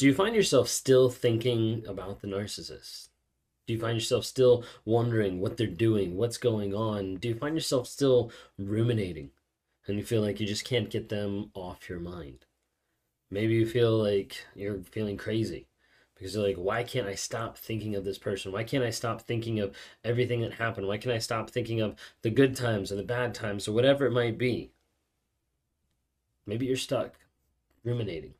Do you find yourself still thinking about the narcissist? Do you find yourself still wondering what they're doing, what's going on? Do you find yourself still ruminating and you feel like you just can't get them off your mind? Maybe you feel like you're feeling crazy because you're like, why can't I stop thinking of this person? Why can't I stop thinking of everything that happened? Why can't I stop thinking of the good times and the bad times or whatever it might be? Maybe you're stuck ruminating,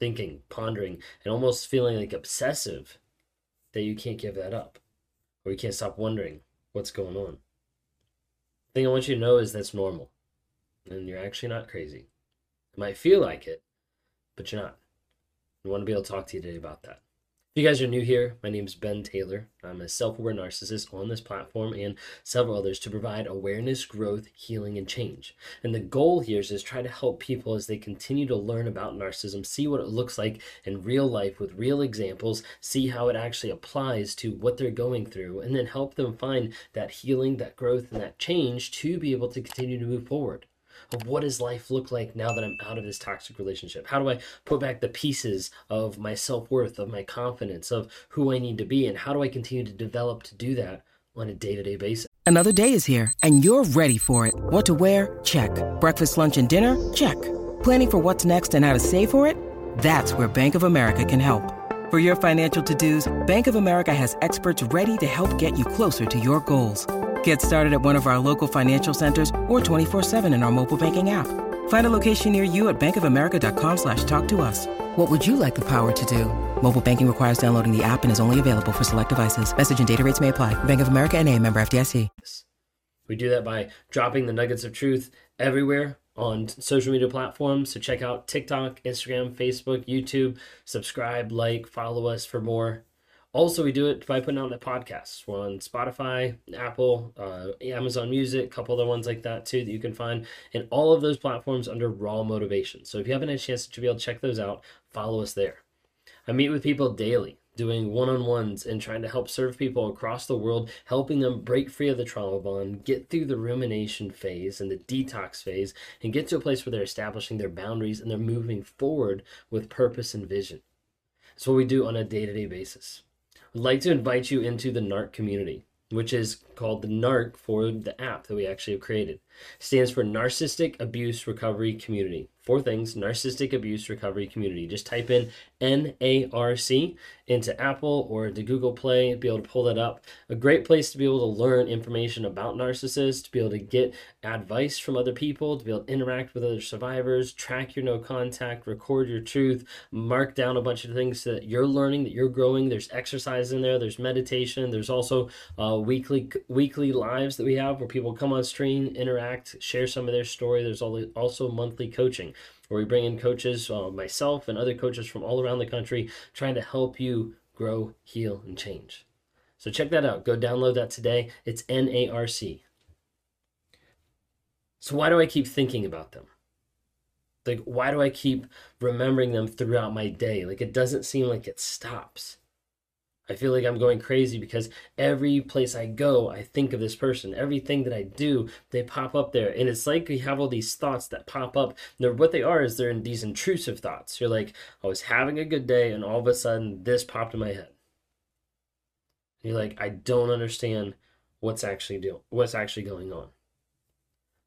thinking, pondering, and almost feeling like obsessive that you can't give that up or you can't stop wondering what's going on. The thing I want you to know is that's normal and you're actually not crazy. It might feel like it, but you're not. I want to be able to talk to you today about that. If you guys are new here, my name is Ben Taylor. I'm a self aware narcissist on this platform and several others to provide awareness, growth, healing, and change. And the goal here is to try to help people as they continue to learn about narcissism, see what it looks like in real life with real examples, see how it actually applies to what they're going through, and then help them find that healing, that growth, and that change to be able to continue to move forward of what does life look like now that I'm out of this toxic relationship? How do I put back the pieces of my self worth, of my confidence, of who I need to be, and how do I continue to develop to do that on a day to day basis? Another day is here, and you're ready for it. What to wear? Check. Breakfast, lunch, and dinner? Check. Planning for what's next and how to save for it? That's where Bank of America can help. For your financial to dos, Bank of America has experts ready to help get you closer to your goals. Get started at one of our local financial centers or 24-7 in our mobile banking app. Find a location near you at bankofamerica.com slash talk to us. What would you like the power to do? Mobile banking requires downloading the app and is only available for select devices. Message and data rates may apply. Bank of America and a member FDIC. We do that by dropping the nuggets of truth everywhere on social media platforms. So check out TikTok, Instagram, Facebook, YouTube. Subscribe, like, follow us for more. Also, we do it by putting out the podcasts. We're on Spotify, Apple, uh, Amazon Music, a couple other ones like that too that you can find, and all of those platforms under Raw Motivation. So if you haven't had a chance to be able to check those out, follow us there. I meet with people daily, doing one-on-ones and trying to help serve people across the world, helping them break free of the trauma bond, get through the rumination phase and the detox phase, and get to a place where they're establishing their boundaries and they're moving forward with purpose and vision. That's what we do on a day-to-day basis. I'd like to invite you into the NARC community, which is called the NARC for the app that we actually have created. It stands for Narcissistic Abuse Recovery Community four things narcissistic abuse recovery community just type in narc into apple or to google play be able to pull that up. A great place to be able to learn information about narcissists to be able to get advice from other people to be able to interact with other survivors track your no contact record your truth mark down a bunch of things that you're learning that you're growing. There's exercise in there there's meditation there's also uh, weekly weekly lives that we have where people come on stream interact share some of their story. There's also monthly coaching where we bring in coaches, uh, myself and other coaches from all around the country, trying to help you grow, heal, and change. So check that out. Go download that today. It's NARC. So why do I keep thinking about them? Like, why do I keep remembering them throughout my day? Like, it doesn't seem like it stops. I feel like I'm going crazy because every place I go, I think of this person. Everything that I do, they pop up there. And it's like we have all these thoughts that pop up. They're, what they are is they're in these intrusive thoughts. You're like, I was having a good day, and all of a sudden, this popped in my head. You're like, I don't understand what's actually doing, what's actually going on.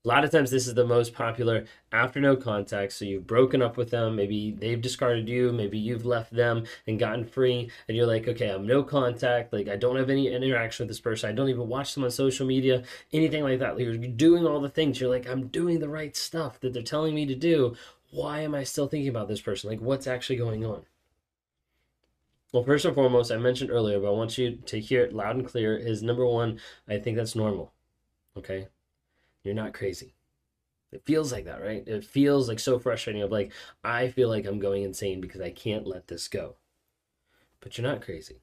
A lot of times, this is the most popular after no contact. So you've broken up with them. Maybe they've discarded you. Maybe you've left them and gotten free. And you're like, okay, I'm no contact. Like, I don't have any interaction with this person. I don't even watch them on social media, anything like that. Like, you're doing all the things. You're like, I'm doing the right stuff that they're telling me to do. Why am I still thinking about this person? Like, what's actually going on? Well, first and foremost, I mentioned earlier, but I want you to hear it loud and clear is number one, I think that's normal. Okay? You're not crazy. It feels like that, right? It feels like so frustrating of like, I feel like I'm going insane because I can't let this go. But you're not crazy.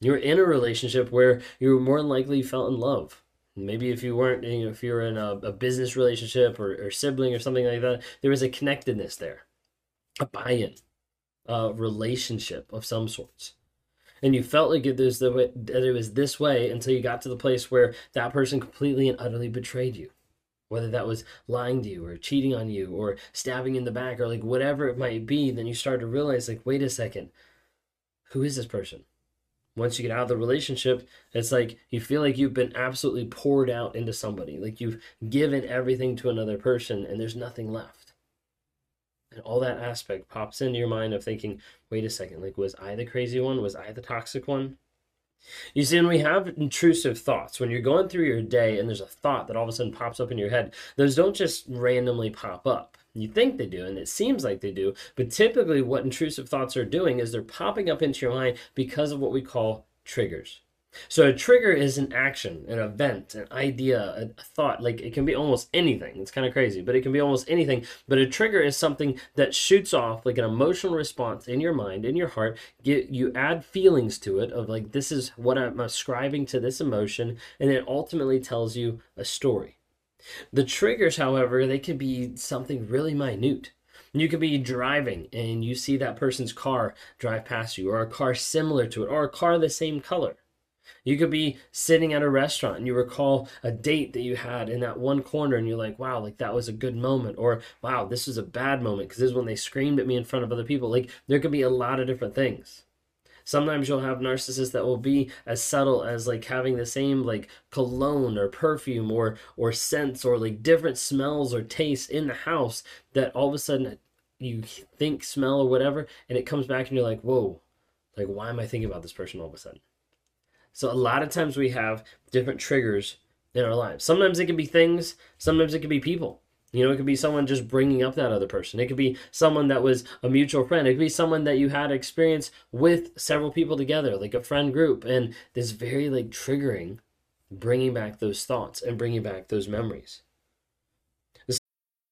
You're in a relationship where you were more than likely felt in love. Maybe if you weren't, you know, if you were in a, a business relationship or, or sibling or something like that, there was a connectedness there, a buy-in, a relationship of some sorts and you felt like it the way, that it was this way until you got to the place where that person completely and utterly betrayed you whether that was lying to you or cheating on you or stabbing in the back or like whatever it might be, then you start to realize, like, wait a second, who is this person? Once you get out of the relationship, it's like you feel like you've been absolutely poured out into somebody, like you've given everything to another person and there's nothing left. And all that aspect pops into your mind of thinking, wait a second, like, was I the crazy one? Was I the toxic one? You see, when we have intrusive thoughts, when you're going through your day and there's a thought that all of a sudden pops up in your head, those don't just randomly pop up. You think they do, and it seems like they do, but typically what intrusive thoughts are doing is they're popping up into your mind because of what we call triggers. So a trigger is an action, an event, an idea, a, thought. Like it can be almost anything. It's kind of crazy, but it can be almost anything. But a trigger is something that shoots off like an emotional response in your mind, in your heart. Get you add feelings to it of like this is what I'm ascribing to this emotion, and it ultimately tells you a story. The triggers, however, they can be something really minute. You could be driving and you see that person's car drive past you, or a car similar to it, or a car the same color you could be sitting at a restaurant and you recall a date that you had in that one corner and you're like, wow, like that was a good moment. Or, wow, this was a bad moment because this is when they screamed at me in front of other people. Like there could be a lot of different things. Sometimes you'll have narcissists that will be as subtle as like having the same like cologne or perfume or or scents or like different smells or tastes in the house that all of a sudden you think smell or whatever and it comes back and you're like, whoa, like why am I thinking about this person all of a sudden? So a lot of times we have different triggers in our lives. Sometimes it can be things, sometimes it can be people. You know, it could be someone just bringing up that other person. It could be someone that was a mutual friend. It could be someone that you had experience with several people together, like a friend group. And this very like triggering, bringing back those thoughts and bringing back those memories.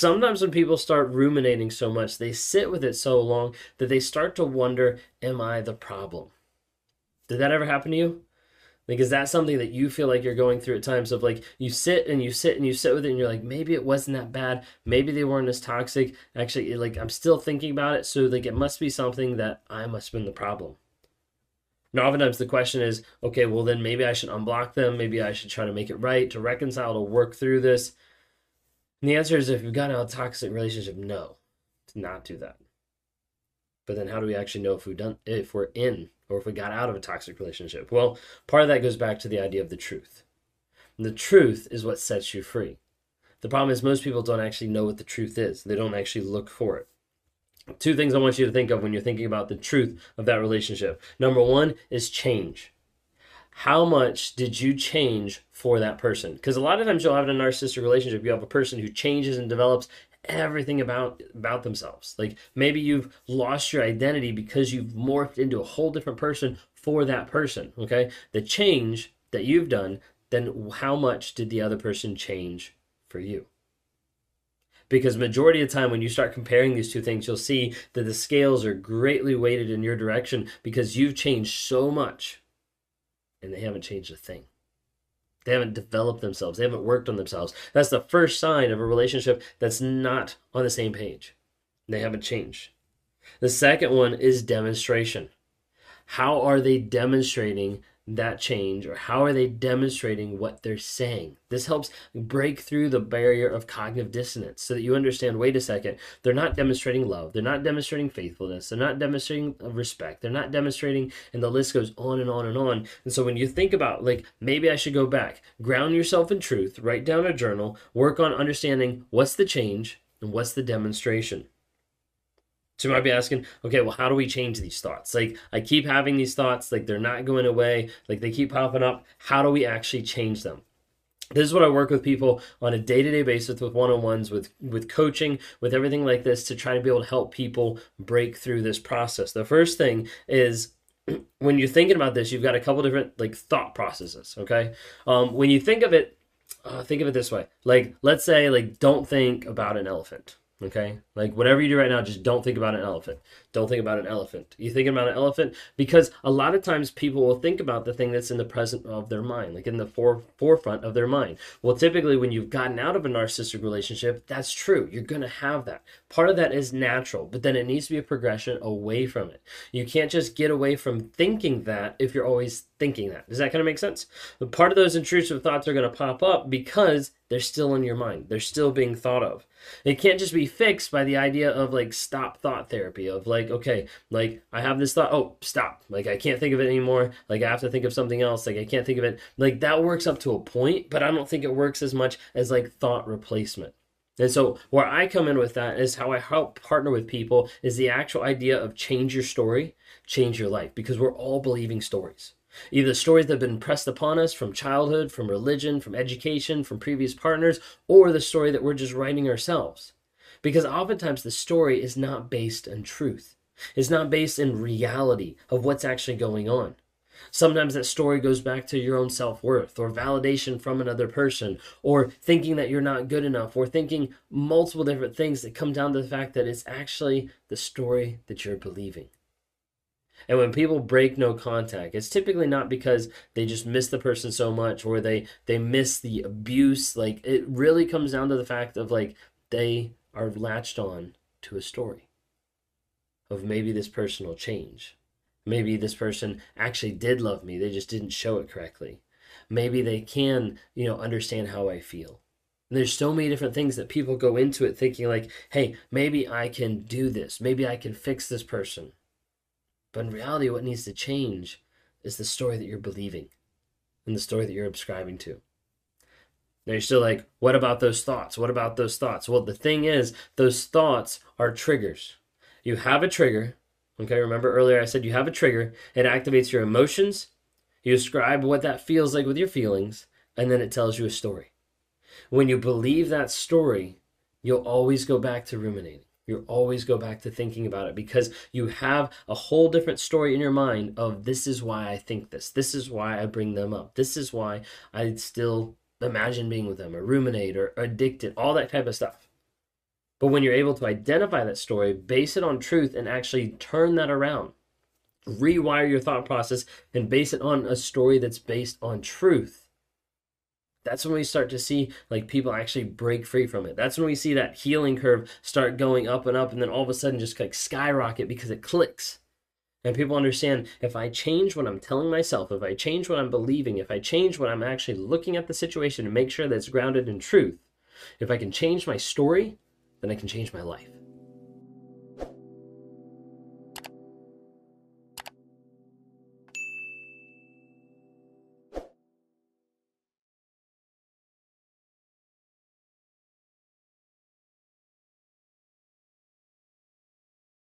Sometimes when people start ruminating so much, they sit with it so long that they start to wonder, Am I the problem? Did that ever happen to you? Like, is that something that you feel like you're going through at times of like you sit and you sit and you sit with it and you're like, maybe it wasn't that bad. Maybe they weren't as toxic. Actually, like, I'm still thinking about it. So, like, it must be something that I must have been the problem. Now, oftentimes the question is, okay, well, then maybe I should unblock them. Maybe I should try to make it right, to reconcile, to work through this. And the answer is if you've gotten out of a toxic relationship, no, to not do that. But then how do we actually know if we've done if we're in or if we got out of a toxic relationship? Well, part of that goes back to the idea of the truth. And the truth is what sets you free. The problem is most people don't actually know what the truth is. They don't actually look for it. Two things I want you to think of when you're thinking about the truth of that relationship. Number one is change how much did you change for that person? Because a lot of times you'll have a narcissistic relationship, you have a person who changes and develops everything about about themselves. Like maybe you've lost your identity because you've morphed into a whole different person for that person. Okay, the change that you've done, then how much did the other person change for you? because majority of the time when you start comparing these two things you'll see that the scales are greatly weighted in your direction because you've changed so much and they haven't changed a thing. They haven't developed themselves. They haven't worked on themselves. That's the first sign of a relationship that's not on the same page. They haven't changed. The second one is demonstration. How are they demonstrating that change or how are they demonstrating what they're saying? This helps break through the barrier of cognitive dissonance so that you understand wait a second they're not demonstrating love they're not demonstrating faithfulness they're not demonstrating respect they're not demonstrating and the list goes on and on and on. And so when you think about like maybe i should go back ground yourself in truth write down a journal work on understanding what's the change and what's the demonstration so you might be asking, okay, well, how do we change these thoughts? Like, I keep having these thoughts, like they're not going away, like they keep popping up. How do we actually change them? This is what I work with people on a day-to-day basis with one-on-ones, with with coaching, with everything like this to try to be able to help people break through this process. The first thing is when you're thinking about this, you've got a couple different like thought processes. Okay, um, when you think of it uh, think of it this way like let's say like don't think about an elephant Okay? Like whatever you do right now, just don't think about an elephant. Don't think about an elephant. You thinking about an elephant? Because a lot of times people will think about the thing that's in the present of their mind, like in the fore, forefront of their mind. Well, typically when you've gotten out of a narcissistic relationship, that's true. You're going to have that. Part of that is natural, but then it needs to be a progression away from it. You can't just get away from thinking that if you're always thinking that. Does that kind of make sense? But part of those intrusive thoughts are going to pop up because they're still in your mind. They're still being thought of. It can't just be fixed by the idea of like stop thought therapy of like, okay, like I have this thought, oh, stop. Like I can't think of it anymore. Like I have to think of something else. Like I can't think of it. Like that works up to a point, but I don't think it works as much as like thought replacement. And so where I come in with that is how I help partner with people is the actual idea of change your story, change your life because we're all believing stories. Either stories that have been pressed upon us from childhood, from religion, from education, from previous partners, or the story that we're just writing ourselves. Because oftentimes the story is not based in truth. It's not based in reality of what's actually going on. Sometimes that story goes back to your own self worth or validation from another person or thinking that you're not good enough or thinking multiple different things that come down to the fact that it's actually the story that you're believing. And when people break no contact, it's typically not because they just miss the person so much or they they miss the abuse. Like it really comes down to the fact of like they are latched on to a story of maybe this person will change. Maybe this person actually did love me. They just didn't show it correctly. Maybe they can, you know, understand how I feel. There's so many different things that people go into it thinking like, "Hey, maybe I can do this. Maybe I can fix this person." But in reality, what needs to change is the story that you're believing and the story that you're subscribing to. Now you're still like, what about those thoughts? What about those thoughts? Well, the thing is, those thoughts are triggers. You have a trigger. Okay, remember earlier I said you have a trigger. It activates your emotions. You describe what that feels like with your feelings, and then it tells you a story. When you believe that story, you'll always go back to ruminating you always go back to thinking about it because you have a whole different story in your mind of this is why I think this. This is why I bring them up. This is why I still imagine being with them or ruminate or addicted, all that type of stuff. But when you're able to identify that story, base it on truth, and actually turn that around, rewire your thought process, and base it on a story that's based on truth, that's when we start to see like people actually break free from it. That's when we see that healing curve start going up and up and then all of a sudden just like skyrocket because it clicks. And people understand if I change what I'm telling myself, if I change what I'm believing, if I change what I'm actually looking at the situation and make sure that it's grounded in truth, if I can change my story, then I can change my life.